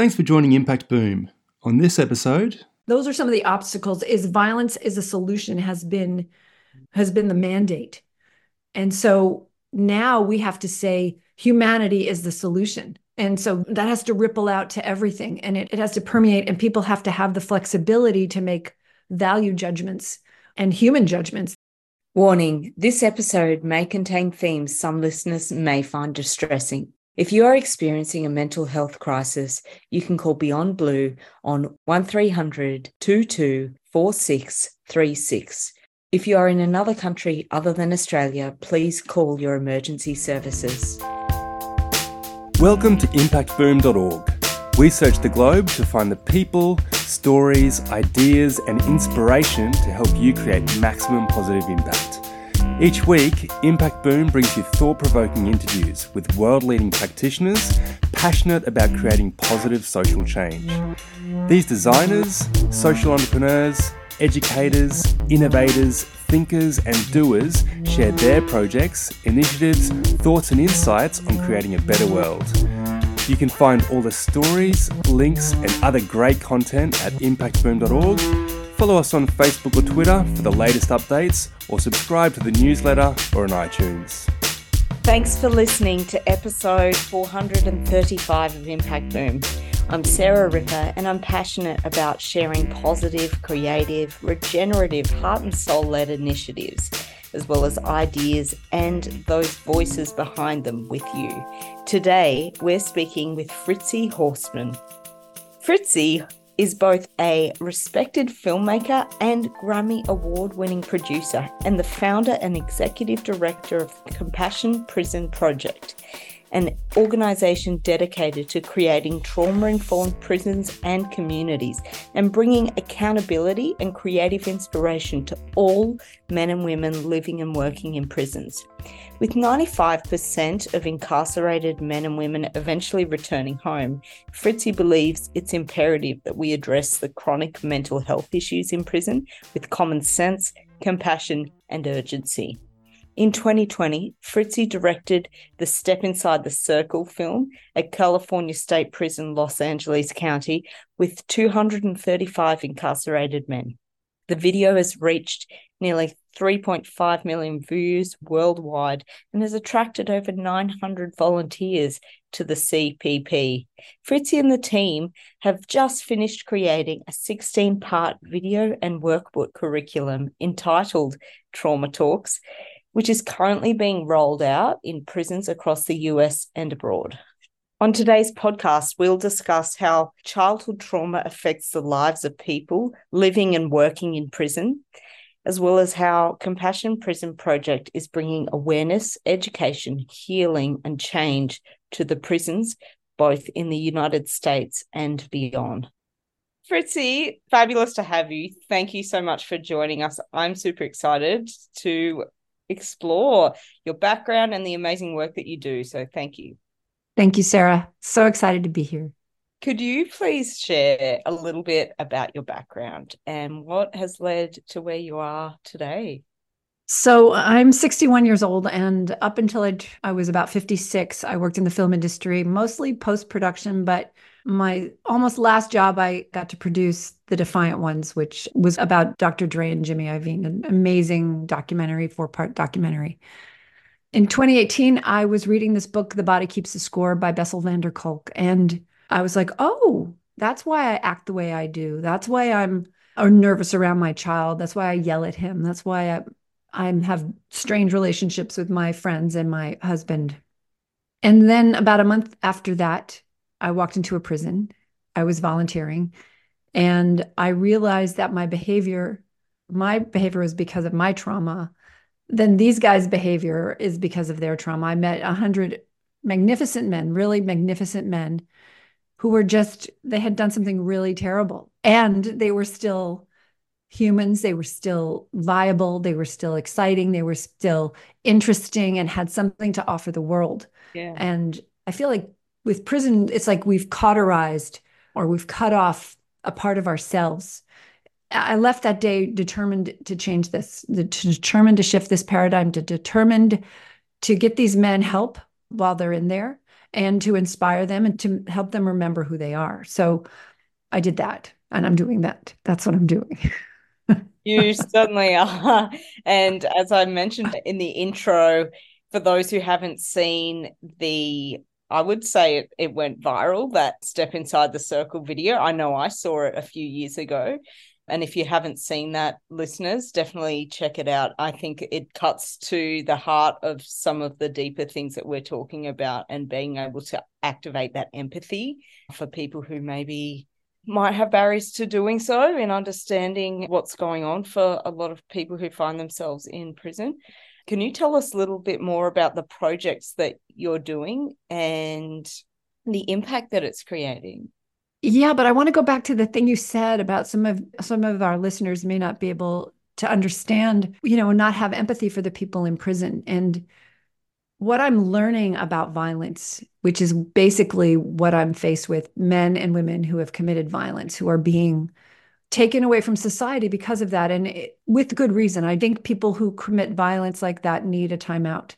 Thanks for joining Impact Boom. On this episode, those are some of the obstacles is violence is a solution has been has been the mandate. And so now we have to say humanity is the solution. And so that has to ripple out to everything and it, it has to permeate, and people have to have the flexibility to make value judgments and human judgments. Warning this episode may contain themes some listeners may find distressing. If you are experiencing a mental health crisis, you can call Beyond Blue on 1300 22 4636. If you are in another country other than Australia, please call your emergency services. Welcome to impactboom.org. We search the globe to find the people, stories, ideas, and inspiration to help you create maximum positive impact. Each week, Impact Boom brings you thought provoking interviews with world leading practitioners passionate about creating positive social change. These designers, social entrepreneurs, educators, innovators, thinkers, and doers share their projects, initiatives, thoughts, and insights on creating a better world. You can find all the stories, links, and other great content at impactboom.org. Follow us on Facebook or Twitter for the latest updates, or subscribe to the newsletter or on iTunes. Thanks for listening to episode 435 of Impact Boom. I'm Sarah Ripper, and I'm passionate about sharing positive, creative, regenerative, heart and soul led initiatives, as well as ideas and those voices behind them with you. Today, we're speaking with Fritzi Horstman. Fritzi is both a respected filmmaker and Grammy Award winning producer, and the founder and executive director of the Compassion Prison Project an organization dedicated to creating trauma informed prisons and communities and bringing accountability and creative inspiration to all men and women living and working in prisons. With 95% of incarcerated men and women eventually returning home, Fritzi believes it's imperative that we address the chronic mental health issues in prison with common sense, compassion, and urgency. In 2020, Fritzi directed the Step Inside the Circle film at California State Prison, Los Angeles County, with 235 incarcerated men. The video has reached nearly 3.5 million views worldwide and has attracted over 900 volunteers to the CPP. Fritzi and the team have just finished creating a 16 part video and workbook curriculum entitled Trauma Talks which is currently being rolled out in prisons across the US and abroad. On today's podcast, we'll discuss how childhood trauma affects the lives of people living and working in prison, as well as how Compassion Prison Project is bringing awareness, education, healing, and change to the prisons, both in the United States and beyond. Fritzi, fabulous to have you. Thank you so much for joining us. I'm super excited to explore your background and the amazing work that you do. So thank you. Thank you, Sarah. So excited to be here. Could you please share a little bit about your background and what has led to where you are today? So I'm 61 years old, and up until I, I was about 56, I worked in the film industry, mostly post production, but my almost last job, I got to produce The Defiant Ones, which was about Dr. Dre and Jimmy Iovine, an amazing documentary, four part documentary. In 2018, I was reading this book, The Body Keeps the Score by Bessel van der Kolk. And I was like, oh, that's why I act the way I do. That's why I'm uh, nervous around my child. That's why I yell at him. That's why I, I have strange relationships with my friends and my husband. And then about a month after that, I walked into a prison. I was volunteering and I realized that my behavior, my behavior was because of my trauma. Then these guys' behavior is because of their trauma. I met a hundred magnificent men, really magnificent men who were just, they had done something really terrible and they were still humans. They were still viable. They were still exciting. They were still interesting and had something to offer the world. Yeah. And I feel like with prison, it's like we've cauterized or we've cut off a part of ourselves. I left that day determined to change this, to determined to shift this paradigm, to determined to get these men help while they're in there and to inspire them and to help them remember who they are. So I did that and I'm doing that. That's what I'm doing. you certainly are. And as I mentioned in the intro, for those who haven't seen the I would say it, it went viral, that Step Inside the Circle video. I know I saw it a few years ago. And if you haven't seen that, listeners, definitely check it out. I think it cuts to the heart of some of the deeper things that we're talking about and being able to activate that empathy for people who maybe might have barriers to doing so in understanding what's going on for a lot of people who find themselves in prison. Can you tell us a little bit more about the projects that you're doing and the impact that it's creating? Yeah, but I want to go back to the thing you said about some of some of our listeners may not be able to understand, you know, not have empathy for the people in prison. And what I'm learning about violence, which is basically what I'm faced with men and women who have committed violence, who are being taken away from society because of that. And it, with good reason. I think people who commit violence like that need a timeout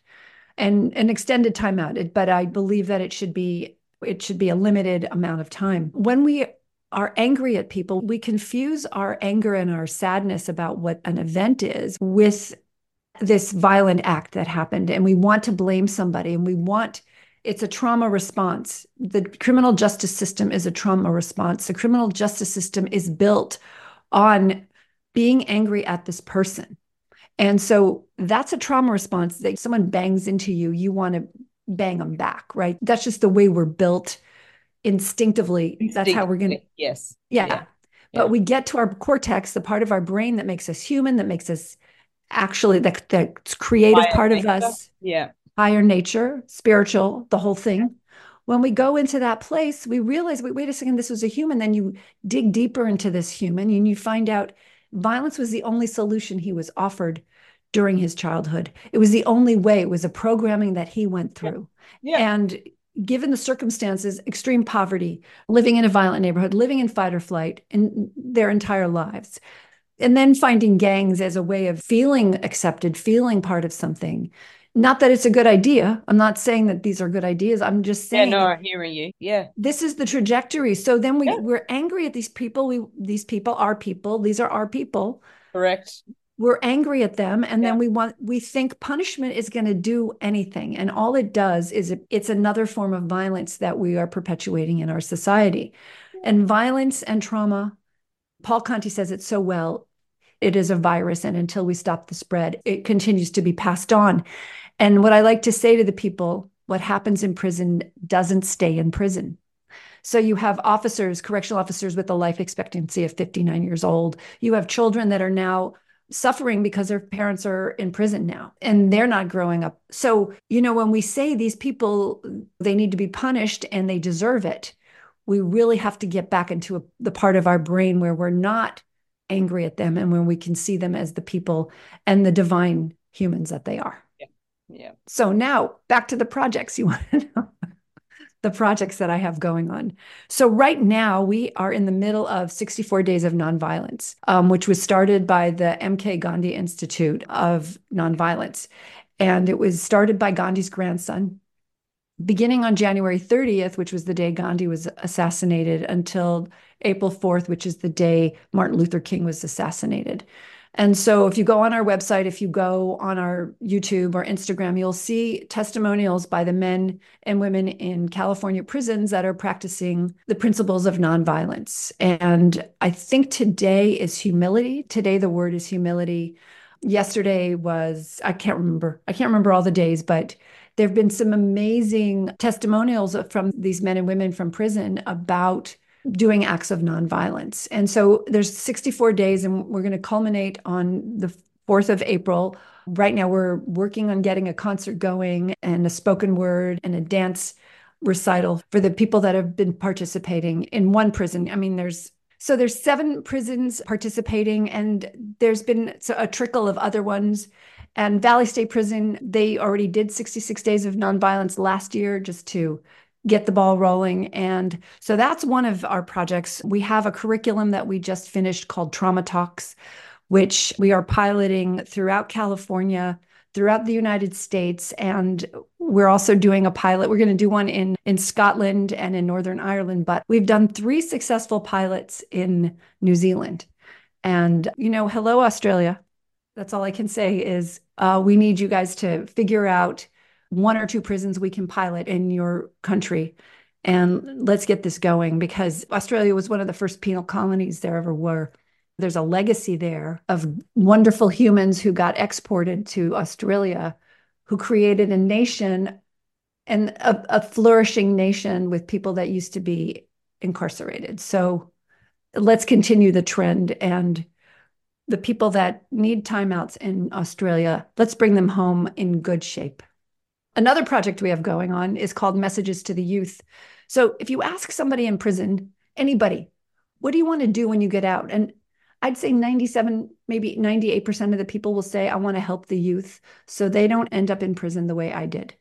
and an extended timeout. But I believe that it should be it should be a limited amount of time. When we are angry at people, we confuse our anger and our sadness about what an event is with this violent act that happened. And we want to blame somebody and we want it's a trauma response. The criminal justice system is a trauma response. The criminal justice system is built on being angry at this person. And so that's a trauma response that someone bangs into you, you want to bang them back, right? That's just the way we're built instinctively. instinctively. That's how we're going to. Yes. Yeah. yeah. But yeah. we get to our cortex, the part of our brain that makes us human, that makes us actually the, the creative part of us. Yeah higher nature, spiritual, the whole thing. When we go into that place, we realize, wait, wait a second, this was a human. Then you dig deeper into this human and you find out violence was the only solution he was offered during his childhood. It was the only way, it was a programming that he went through. Yeah. Yeah. And given the circumstances, extreme poverty, living in a violent neighborhood, living in fight or flight in their entire lives, and then finding gangs as a way of feeling accepted, feeling part of something, not that it's a good idea. I'm not saying that these are good ideas. I'm just saying. Yeah, no, I'm hearing you. Yeah. This is the trajectory. So then we yeah. we're angry at these people. We these people are people. These are our people. Correct. We're angry at them, and yeah. then we want we think punishment is going to do anything, and all it does is it, it's another form of violence that we are perpetuating in our society, and violence and trauma. Paul Conti says it so well it is a virus and until we stop the spread it continues to be passed on and what I like to say to the people, what happens in prison doesn't stay in prison. So you have officers, correctional officers with a life expectancy of 59 years old. You have children that are now suffering because their parents are in prison now and they're not growing up. So, you know, when we say these people they need to be punished and they deserve it, we really have to get back into a, the part of our brain where we're not angry at them and when we can see them as the people and the divine humans that they are. Yeah. So now back to the projects you want to know. the projects that I have going on. So right now we are in the middle of 64 Days of Nonviolence, um, which was started by the MK Gandhi Institute of Nonviolence. And it was started by Gandhi's grandson, beginning on January 30th, which was the day Gandhi was assassinated, until April 4th, which is the day Martin Luther King was assassinated. And so if you go on our website, if you go on our YouTube or Instagram, you'll see testimonials by the men and women in California prisons that are practicing the principles of nonviolence. And I think today is humility. Today, the word is humility. Yesterday was, I can't remember, I can't remember all the days, but there have been some amazing testimonials from these men and women from prison about doing acts of nonviolence. And so there's 64 days, and we're going to culminate on the 4th of April. Right now, we're working on getting a concert going and a spoken word and a dance recital for the people that have been participating in one prison. I mean, there's so there's seven prisons participating, and there's been a trickle of other ones. And Valley State Prison, they already did 66 days of nonviolence last year just to get the ball rolling. And so that's one of our projects. We have a curriculum that we just finished called Trauma Talks, which we are piloting throughout California throughout the United States. And we're also doing a pilot. We're going to do one in, in Scotland and in Northern Ireland, but we've done three successful pilots in New Zealand. And, you know, hello, Australia. That's all I can say is uh, we need you guys to figure out one or two prisons we can pilot in your country. And let's get this going because Australia was one of the first penal colonies there ever were. There's a legacy there of wonderful humans who got exported to Australia, who created a nation and a, a flourishing nation with people that used to be incarcerated. So let's continue the trend and the people that need timeouts in Australia, let's bring them home in good shape. Another project we have going on is called Messages to the Youth. So if you ask somebody in prison, anybody, what do you want to do when you get out? And I'd say 97, maybe 98% of the people will say, I want to help the youth so they don't end up in prison the way I did.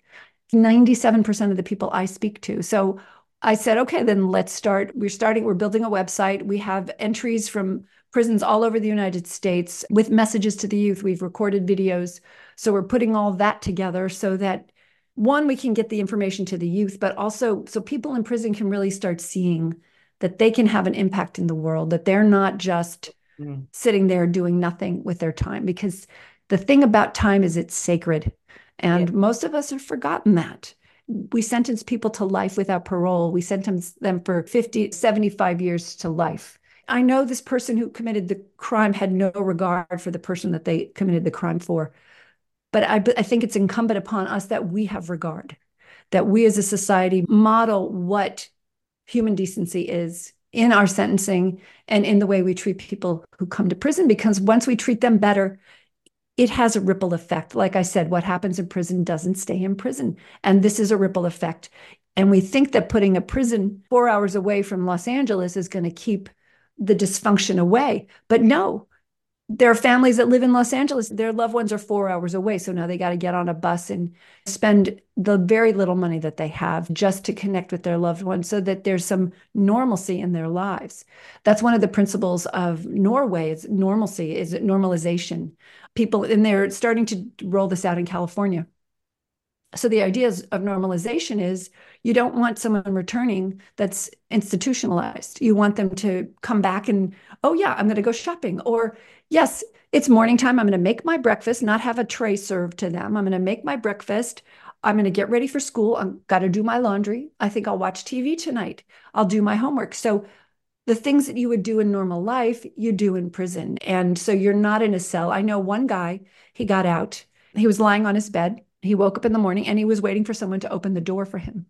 97% of the people I speak to. So I said, okay, then let's start. We're starting, we're building a website. We have entries from prisons all over the United States with messages to the youth. We've recorded videos. So we're putting all that together so that one, we can get the information to the youth, but also so people in prison can really start seeing that they can have an impact in the world, that they're not just mm. sitting there doing nothing with their time. Because the thing about time is it's sacred. And yeah. most of us have forgotten that. We sentence people to life without parole. We sentence them for 50, 75 years to life. I know this person who committed the crime had no regard for the person that they committed the crime for. But I, I think it's incumbent upon us that we have regard, that we as a society model what human decency is in our sentencing and in the way we treat people who come to prison. Because once we treat them better, it has a ripple effect. Like I said, what happens in prison doesn't stay in prison. And this is a ripple effect. And we think that putting a prison four hours away from Los Angeles is going to keep the dysfunction away. But no, there are families that live in Los Angeles. Their loved ones are four hours away. So now they got to get on a bus and spend the very little money that they have just to connect with their loved ones so that there's some normalcy in their lives. That's one of the principles of Norway is normalcy, is normalization. People, and they're starting to roll this out in California. So the idea of normalization is you don't want someone returning that's institutionalized. You want them to come back and, oh yeah, I'm going to go shopping. Or yes, it's morning time. I'm going to make my breakfast, not have a tray served to them. I'm going to make my breakfast. I'm going to get ready for school. I've got to do my laundry. I think I'll watch TV tonight. I'll do my homework. So the things that you would do in normal life, you do in prison. And so you're not in a cell. I know one guy, he got out. He was lying on his bed he woke up in the morning and he was waiting for someone to open the door for him,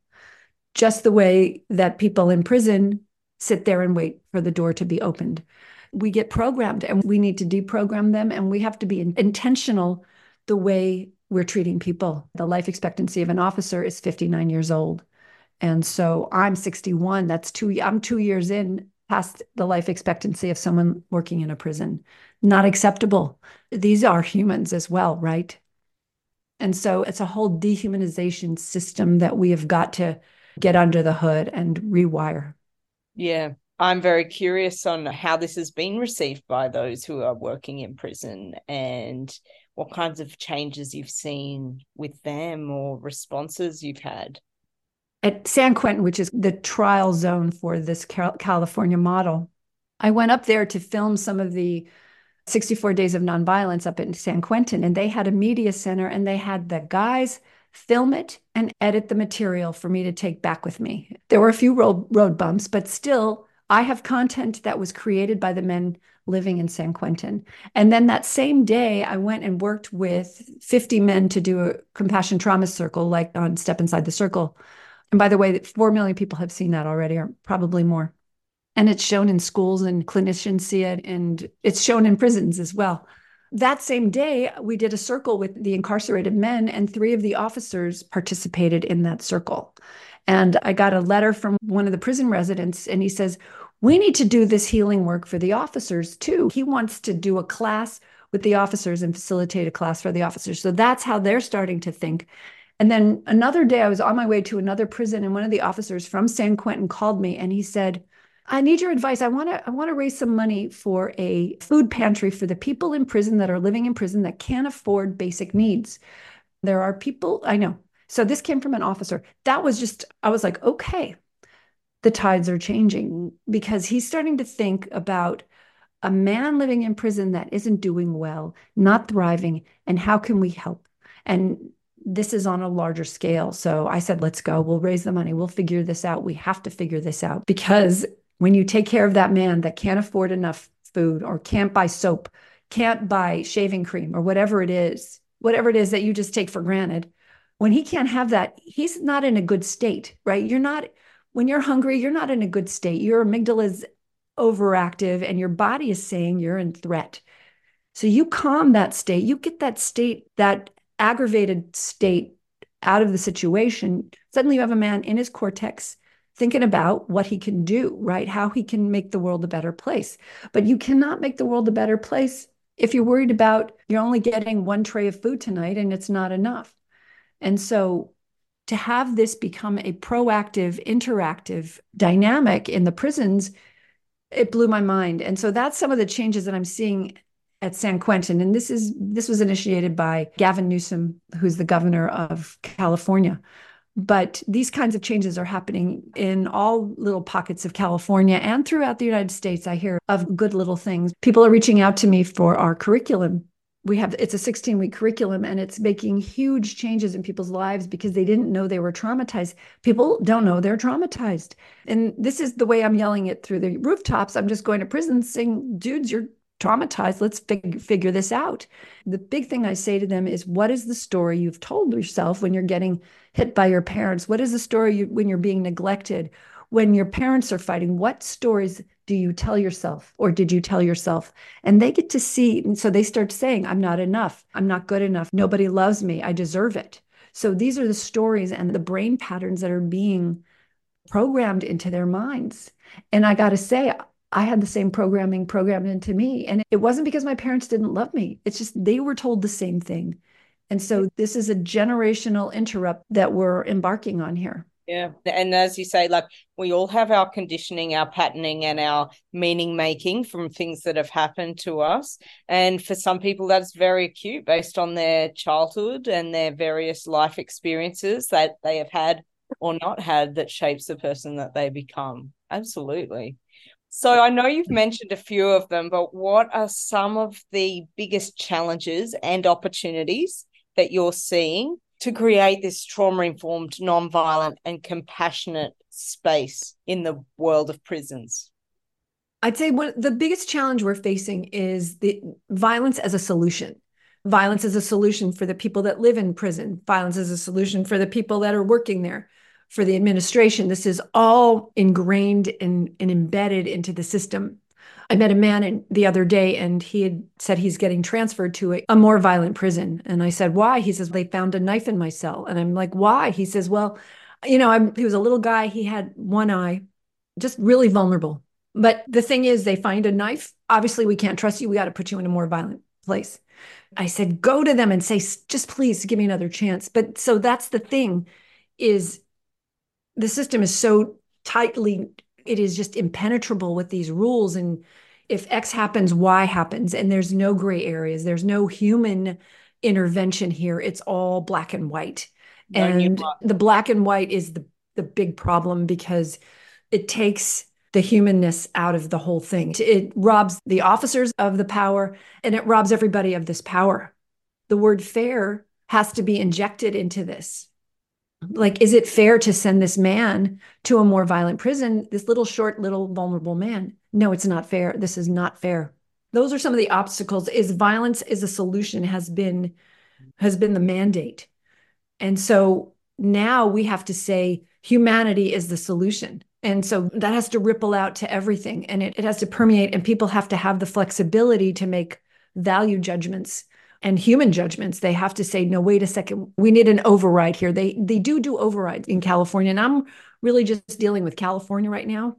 just the way that people in prison sit there and wait for the door to be opened. We get programmed and we need to deprogram them, and we have to be intentional the way we're treating people. The life expectancy of an officer is 59 years old. And so I'm 61. That's two, I'm two years in past the life expectancy of someone working in a prison. Not acceptable. These are humans as well, right? And so it's a whole dehumanization system that we have got to get under the hood and rewire. Yeah. I'm very curious on how this has been received by those who are working in prison and what kinds of changes you've seen with them or responses you've had. At San Quentin, which is the trial zone for this California model, I went up there to film some of the 64 Days of Nonviolence up in San Quentin, and they had a media center and they had the guys film it and edit the material for me to take back with me. There were a few road, road bumps, but still, I have content that was created by the men living in San Quentin. And then that same day, I went and worked with 50 men to do a compassion trauma circle, like on Step Inside the Circle. And by the way, 4 million people have seen that already, or probably more and it's shown in schools and clinicians see it and it's shown in prisons as well. That same day we did a circle with the incarcerated men and three of the officers participated in that circle. And i got a letter from one of the prison residents and he says we need to do this healing work for the officers too. He wants to do a class with the officers and facilitate a class for the officers. So that's how they're starting to think. And then another day i was on my way to another prison and one of the officers from san quentin called me and he said I need your advice. I want to I want to raise some money for a food pantry for the people in prison that are living in prison that can't afford basic needs. There are people I know. So this came from an officer. That was just I was like, okay. The tides are changing because he's starting to think about a man living in prison that isn't doing well, not thriving, and how can we help? And this is on a larger scale. So I said, let's go. We'll raise the money. We'll figure this out. We have to figure this out because when you take care of that man that can't afford enough food or can't buy soap, can't buy shaving cream or whatever it is, whatever it is that you just take for granted, when he can't have that, he's not in a good state, right? You're not, when you're hungry, you're not in a good state. Your amygdala is overactive and your body is saying you're in threat. So you calm that state, you get that state, that aggravated state out of the situation. Suddenly you have a man in his cortex thinking about what he can do, right? How he can make the world a better place. But you cannot make the world a better place if you're worried about you're only getting one tray of food tonight and it's not enough. And so to have this become a proactive, interactive dynamic in the prisons, it blew my mind. And so that's some of the changes that I'm seeing at San Quentin. And this is this was initiated by Gavin Newsom, who's the governor of California. But these kinds of changes are happening in all little pockets of California and throughout the United States. I hear of good little things. People are reaching out to me for our curriculum. We have it's a 16 week curriculum and it's making huge changes in people's lives because they didn't know they were traumatized. People don't know they're traumatized. And this is the way I'm yelling it through the rooftops. I'm just going to prison saying, dudes, you're traumatized. Let's fig- figure this out. The big thing I say to them is what is the story you've told yourself when you're getting hit by your parents? What is the story you, when you're being neglected? When your parents are fighting, what stories do you tell yourself or did you tell yourself? And they get to see. And so they start saying, I'm not enough. I'm not good enough. Nobody loves me. I deserve it. So these are the stories and the brain patterns that are being programmed into their minds. And I got to say, I had the same programming programmed into me. And it wasn't because my parents didn't love me, it's just they were told the same thing. And so this is a generational interrupt that we're embarking on here. Yeah. And as you say, like we all have our conditioning, our patterning, and our meaning making from things that have happened to us. And for some people, that's very acute based on their childhood and their various life experiences that they have had or not had that shapes the person that they become. Absolutely. So I know you've mentioned a few of them, but what are some of the biggest challenges and opportunities that you're seeing to create this trauma informed, non-violent, and compassionate space in the world of prisons? I'd say one the biggest challenge we're facing is the violence as a solution. Violence as a solution for the people that live in prison. Violence as a solution for the people that are working there for the administration. This is all ingrained and, and embedded into the system. I met a man in, the other day and he had said he's getting transferred to a, a, more violent prison. And I said, why? He says, they found a knife in my cell. And I'm like, why? He says, well, you know, I'm, he was a little guy. He had one eye, just really vulnerable. But the thing is, they find a knife. Obviously, we can't trust you. We got to put you in a more violent place. I said, go to them and say, just please give me another chance. But so that's the thing is the system is so tightly it is just impenetrable with these rules and if x happens y happens and there's no gray areas there's no human intervention here. It's all black and white. And the black and white is the the big problem because it takes the humanness out of the whole thing. It robs the officers of the power and it robs everybody of this power. The word fair has to be injected into this like is it fair to send this man to a more violent prison? This little short little vulnerable man? No it's not fair. This is not fair. Those are some of the obstacles. Is violence is a solution has been has been the mandate. And so now we have to say humanity is the solution. And so that has to ripple out to everything and it, it has to permeate and people have to have the flexibility to make value judgments and human judgments they have to say no wait a second. We need an override here. They they do do overrides in california and i'm really just dealing with california right now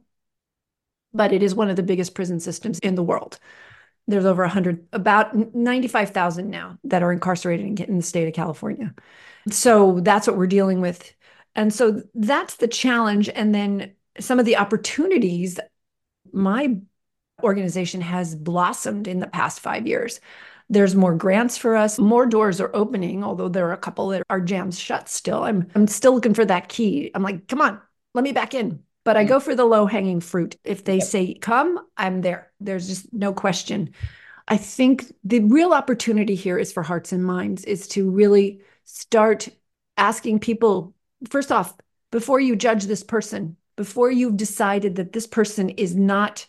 but it is one of the biggest prison systems in the world. There's over 100 about 95,000 now that are incarcerated in the state of california. So that's what we're dealing with. And so that's the challenge and then some of the opportunities My organization has blossomed in the past five years. There's more grants for us. More doors are opening, although there are a couple that are jammed shut still. I'm I'm still looking for that key. I'm like, come on, let me back in. But I go mm-hmm. for the low hanging fruit. If they yep. say come, I'm there. There's just no question. I think the real opportunity here is for hearts and minds is to really start asking people first off, before you judge this person, before you've decided that this person is not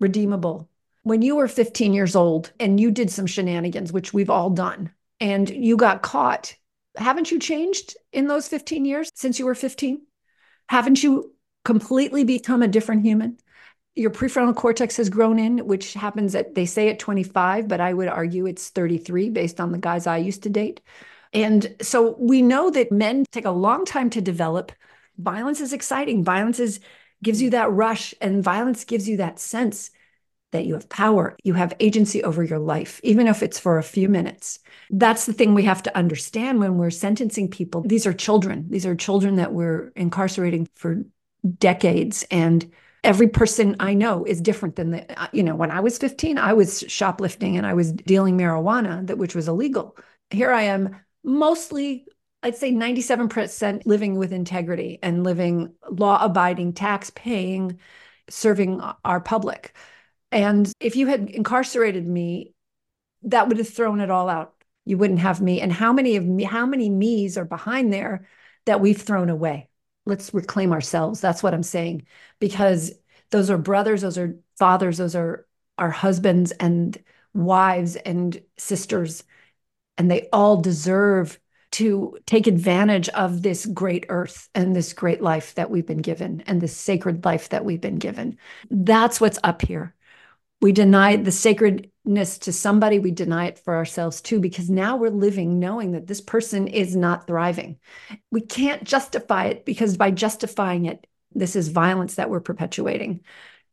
redeemable, when you were 15 years old and you did some shenanigans, which we've all done, and you got caught, haven't you changed in those 15 years since you were 15? Haven't you completely become a different human? Your prefrontal cortex has grown in, which happens at, they say at 25, but I would argue it's 33 based on the guys I used to date. And so we know that men take a long time to develop. Violence is exciting. Violence is gives you that rush and violence gives you that sense that you have power, you have agency over your life, even if it's for a few minutes. That's the thing we have to understand when we're sentencing people. These are children. These are children that we're incarcerating for decades. And every person I know is different than the, uh, you know, when I was 15, I was shoplifting and I was dealing marijuana, that which was illegal. Here I am, mostly I'd say 97% living with integrity and living law abiding, tax paying, serving our public. And if you had incarcerated me, that would have thrown it all out. You wouldn't have me. And how many of me, how many me's are behind there that we've thrown away? Let's reclaim ourselves. That's what I'm saying. Because those are brothers, those are fathers, those are our husbands and wives and sisters. And they all deserve to take advantage of this great earth and this great life that we've been given and this sacred life that we've been given. That's what's up here we deny the sacredness to somebody we deny it for ourselves too because now we're living knowing that this person is not thriving. We can't justify it because by justifying it this is violence that we're perpetuating.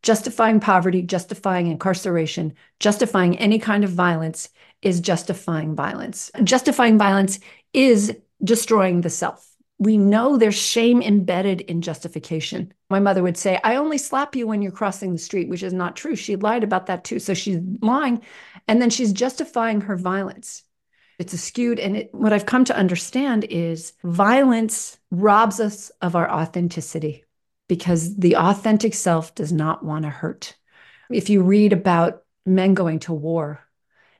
Justifying poverty justifying incarceration justifying any kind of violence is justifying violence. Justifying violence is destroying the self we know there's shame embedded in justification. My mother would say, I only slap you when you're crossing the street, which is not true. She lied about that too. So she's lying and then she's justifying her violence. It's a skewed. And it, what I've come to understand is violence robs us of our authenticity because the authentic self does not want to hurt. If you read about men going to war,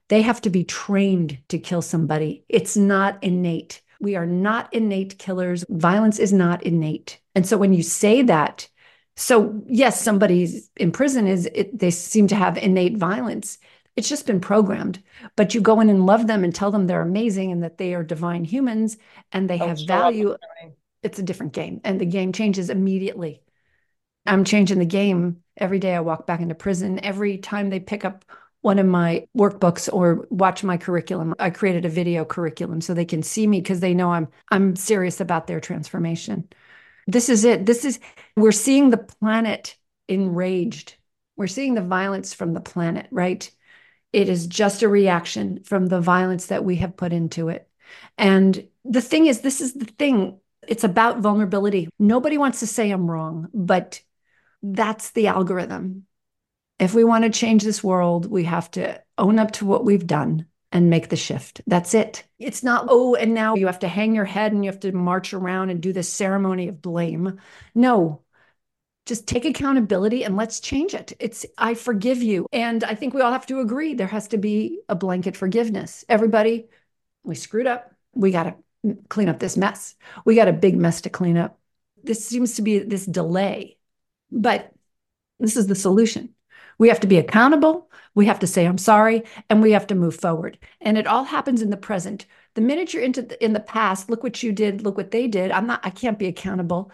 they have to be trained to kill somebody. It's not innate. We are not innate killers. Violence is not innate. And so when you say that, so yes, somebody's in prison is it, they seem to have innate violence. It's just been programmed. But you go in and love them and tell them they're amazing and that they are divine humans and they have value. It's a different game. And the game changes immediately. I'm changing the game every day I walk back into prison. Every time they pick up one of my workbooks or watch my curriculum. I created a video curriculum so they can see me because they know I'm I'm serious about their transformation. This is it. This is we're seeing the planet enraged. We're seeing the violence from the planet, right? It is just a reaction from the violence that we have put into it. And the thing is, this is the thing. It's about vulnerability. Nobody wants to say I'm wrong, but that's the algorithm if we want to change this world, we have to own up to what we've done and make the shift. That's it. It's not, oh, and now you have to hang your head and you have to march around and do this ceremony of blame. No, just take accountability and let's change it. It's, I forgive you. And I think we all have to agree there has to be a blanket forgiveness. Everybody, we screwed up. We got to clean up this mess. We got a big mess to clean up. This seems to be this delay, but this is the solution. We have to be accountable. We have to say, I'm sorry, and we have to move forward. And it all happens in the present. The minute you're into the, in the past, look what you did, look what they did. I'm not, I can't be accountable.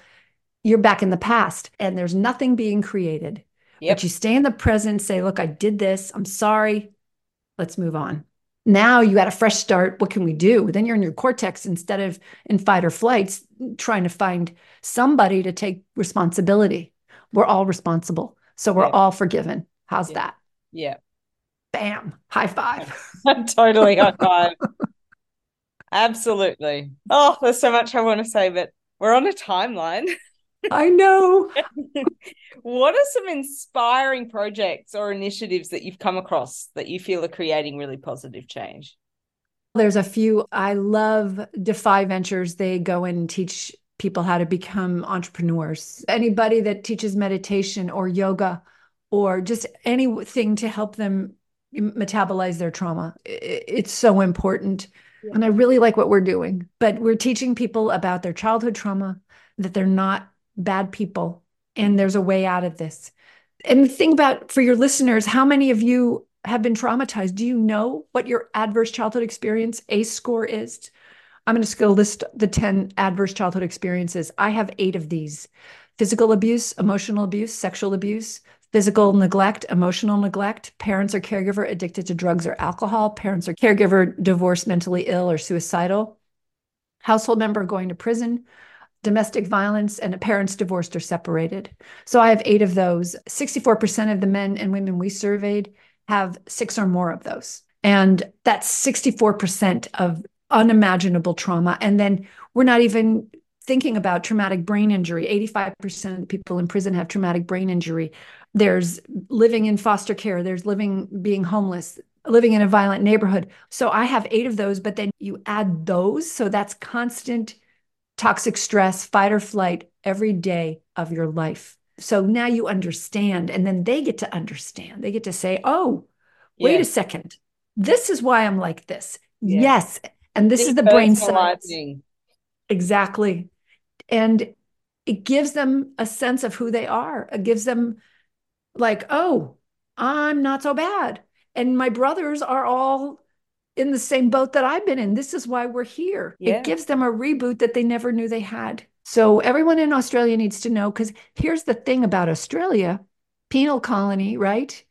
You're back in the past and there's nothing being created. Yep. But you stay in the present, say, look, I did this. I'm sorry. Let's move on. Now you got a fresh start. What can we do? Then you're in your cortex instead of in fight or flights, trying to find somebody to take responsibility. We're all responsible. So we're all forgiven. How's yeah. that? Yeah. Bam. High five. totally high five. Absolutely. Oh, there's so much I want to say, but we're on a timeline. I know. what are some inspiring projects or initiatives that you've come across that you feel are creating really positive change? There's a few. I love Defy Ventures. They go and teach people how to become entrepreneurs. Anybody that teaches meditation or yoga or just anything to help them metabolize their trauma. It's so important. Yeah. And I really like what we're doing. But we're teaching people about their childhood trauma, that they're not bad people, and there's a way out of this. And think about for your listeners, how many of you have been traumatized? Do you know what your adverse childhood experience ACE score is? I'm going to go list the 10 adverse childhood experiences. I have eight of these physical abuse, emotional abuse, sexual abuse, physical neglect, emotional neglect, parents or caregiver addicted to drugs or alcohol, parents or caregiver divorced, mentally ill, or suicidal, household member going to prison, domestic violence, and parents divorced or separated. So I have eight of those. 64% of the men and women we surveyed have six or more of those. And that's 64% of unimaginable trauma. And then we're not even thinking about traumatic brain injury. 85% of people in prison have traumatic brain injury. There's living in foster care, there's living being homeless, living in a violent neighborhood. So I have eight of those, but then you add those. So that's constant toxic stress, fight or flight every day of your life. So now you understand, and then they get to understand. They get to say, oh, wait a second. This is why I'm like this. Yes. And this is the brain science. Exactly. And it gives them a sense of who they are. It gives them like, oh, I'm not so bad. And my brothers are all in the same boat that I've been in. This is why we're here. Yeah. It gives them a reboot that they never knew they had. So everyone in Australia needs to know because here's the thing about Australia penal colony, right?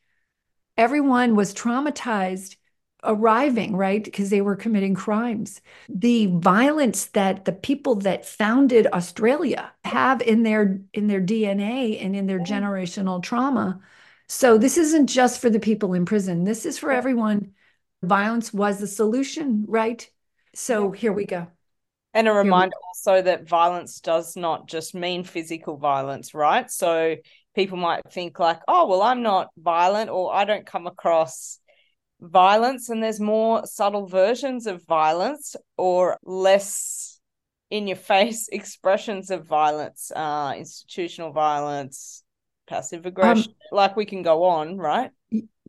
Everyone was traumatized arriving, right? Because they were committing crimes. The violence that the people that founded Australia have in their in their DNA and in their generational trauma. So this isn't just for the people in prison. This is for everyone. Violence was the solution, right? So here we go. And a reminder also that violence does not just mean physical violence, right? So people might think like, oh, well, I'm not violent or I don't come across violence and there's more subtle versions of violence or less in your face expressions of violence uh institutional violence passive aggression um, like we can go on right?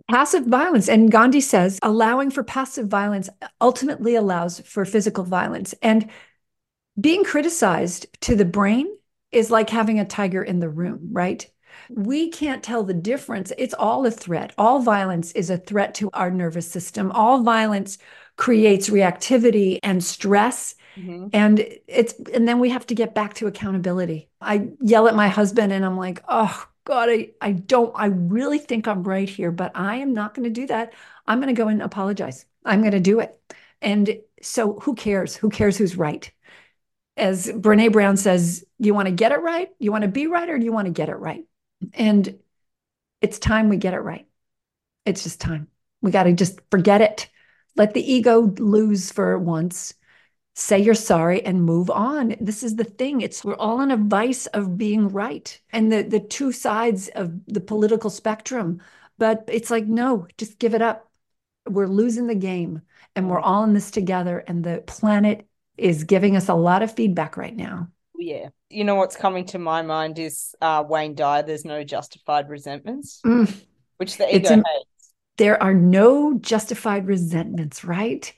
passive violence. And gandhi says allowing for passive violence ultimately allows for physical violence. And being criticized to the brain is like having a tiger in the room right we can't tell the difference. It's all a threat. All violence is a threat to our nervous system. All violence creates reactivity and stress. Mm-hmm. And it's and then we have to get back to accountability. I yell at my husband and I'm like, oh God, I, I don't, I really think I'm right here, but I am not going to do that. I'm going to go and apologize. I'm going to do it. And so who cares? Who cares who's right? As Brene Brown says, you want to get it right? You want to be right or do you want to get it right? And it's time we get it right. It's just time. We got to just forget it. Let the ego lose for once. Say you're sorry and move on. This is the thing. It's we're all in a vice of being right. And the the two sides of the political spectrum. But it's like, no, just give it up. We're losing the game and we're all in this together. And the planet is giving us a lot of feedback right now yeah. You know what's coming to my mind is uh, Wayne Dyer. There's no justified resentments, mm. which the ego in, hates. There are no justified resentments, right?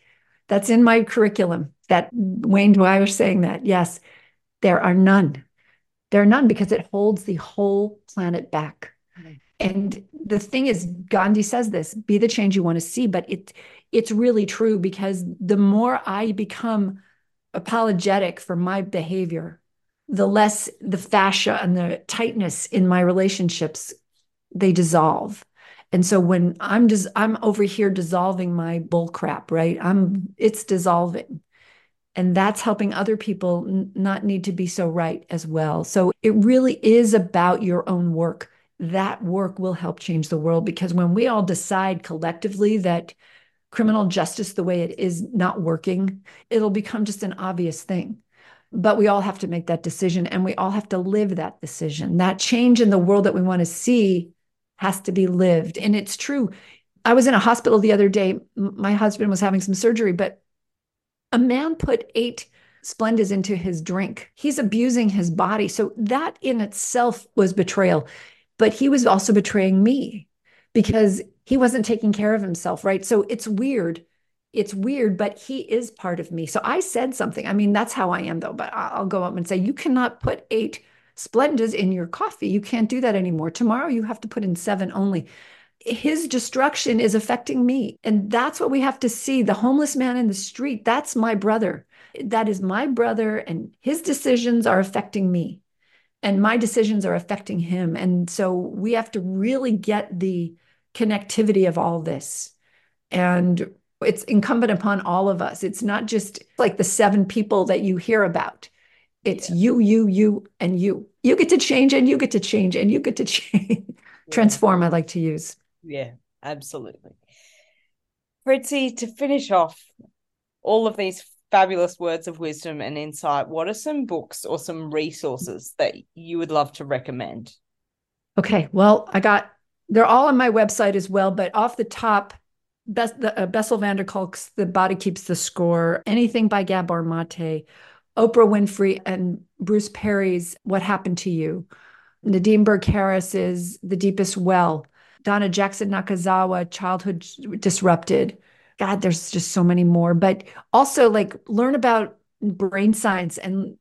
That's in my curriculum. That Wayne Dyer was saying that. Yes, there are none. There are none because it holds the whole planet back. Mm. And the thing is, Gandhi says this: be the change you want to see. But it, it's really true because the more I become apologetic for my behavior the less the fascia and the tightness in my relationships they dissolve. And so when i'm just i'm over here dissolving my bull crap right? I'm it's dissolving. And that's helping other people n- not need to be so right as well. So it really is about your own work. That work will help change the world because when we all decide collectively that criminal justice the way it is not working it'll become just an obvious thing but we all have to make that decision and we all have to live that decision. That change in the world that we want to see has to be lived. And it's true. I was in a hospital the other day. My husband was having some surgery, but a man put eight Splendas into his drink. He's abusing his body. So that in itself was betrayal. But he was also betraying me because he wasn't taking care of himself, right? So it's weird it's weird, but he is part of me. So I said something. I mean, that's how I am, though. But I'll go up and say, You cannot put eight Splendas in your coffee. You can't do that anymore. Tomorrow, you have to put in seven only. His destruction is affecting me. And that's what we have to see. The homeless man in the street, that's my brother. That is my brother, and his decisions are affecting me. And my decisions are affecting him. And so we have to really get the connectivity of all this. And it's incumbent upon all of us. It's not just like the seven people that you hear about. It's yeah. you, you, you, and you. You get to change and you get to change and you get to change. Yeah. Transform, I like to use. Yeah, absolutely. Fritzi, to finish off all of these fabulous words of wisdom and insight, what are some books or some resources that you would love to recommend? Okay, well, I got, they're all on my website as well, but off the top, Bess, the, uh, Bessel van der Kolk's The Body Keeps the Score, anything by Gabor Mate, Oprah Winfrey and Bruce Perry's What Happened to You, Nadine Burke Harris's The Deepest Well, Donna Jackson Nakazawa, Childhood Disrupted. God, there's just so many more. But also, like, learn about brain science and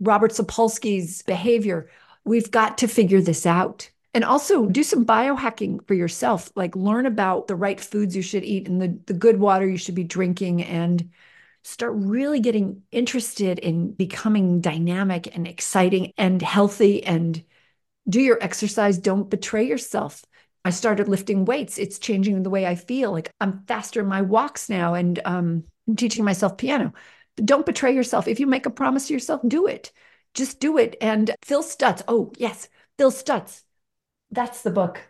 Robert Sapolsky's behavior. We've got to figure this out. And also do some biohacking for yourself, like learn about the right foods you should eat and the, the good water you should be drinking and start really getting interested in becoming dynamic and exciting and healthy and do your exercise. Don't betray yourself. I started lifting weights. It's changing the way I feel. Like I'm faster in my walks now and um, I'm teaching myself piano. But don't betray yourself. If you make a promise to yourself, do it. Just do it. And Phil Stutz. Oh, yes, Phil Stutz that's the book.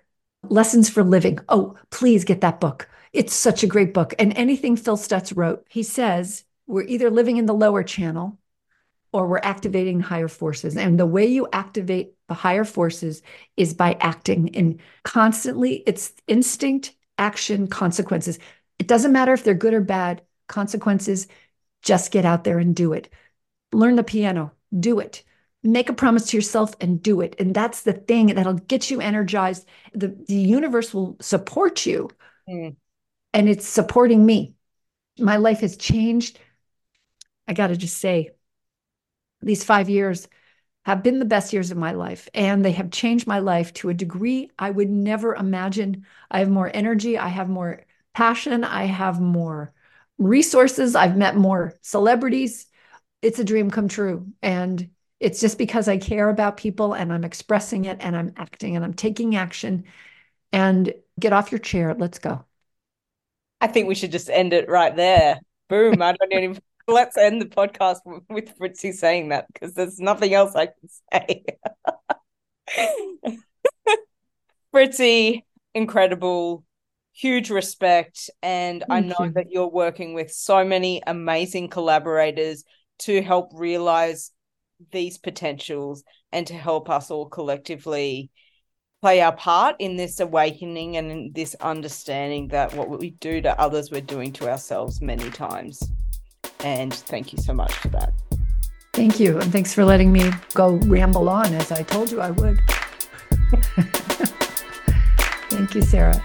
Lessons for Living. Oh, please get that book. It's such a great book. And anything Phil Stutz wrote, he says we're either living in the lower channel or we're activating higher forces. And the way you activate the higher forces is by acting and constantly it's instinct, action, consequences. It doesn't matter if they're good or bad, consequences, just get out there and do it. Learn the piano, do it make a promise to yourself and do it. And that's the thing that'll get you energized. The, the universe will support you. Mm. and it's supporting me. My life has changed. I got to just say these 5 years have been the best years of my life and they have changed my life to a degree i would never imagine. I have more energy. I have more passion. I have more resources. I've met more celebrities. It's a dream come true. And it's just because I care about people and I'm expressing it and I'm acting and I'm taking action. And get off your chair. Let's go. I think we should just end it right there. Boom. I don't even. Let's end the podcast with Fritzi saying that because there's nothing else I can say. Fritzi, incredible, huge respect. And Thank I know you. that you're working with so many amazing collaborators to help realize these potentials and to help us all collectively play our part in this awakening and in this understanding that what we do to others, we're doing to ourselves many times. And thank you so much for that. Thank you. And thanks for letting me go ramble on as I told you I would. thank you, Sarah.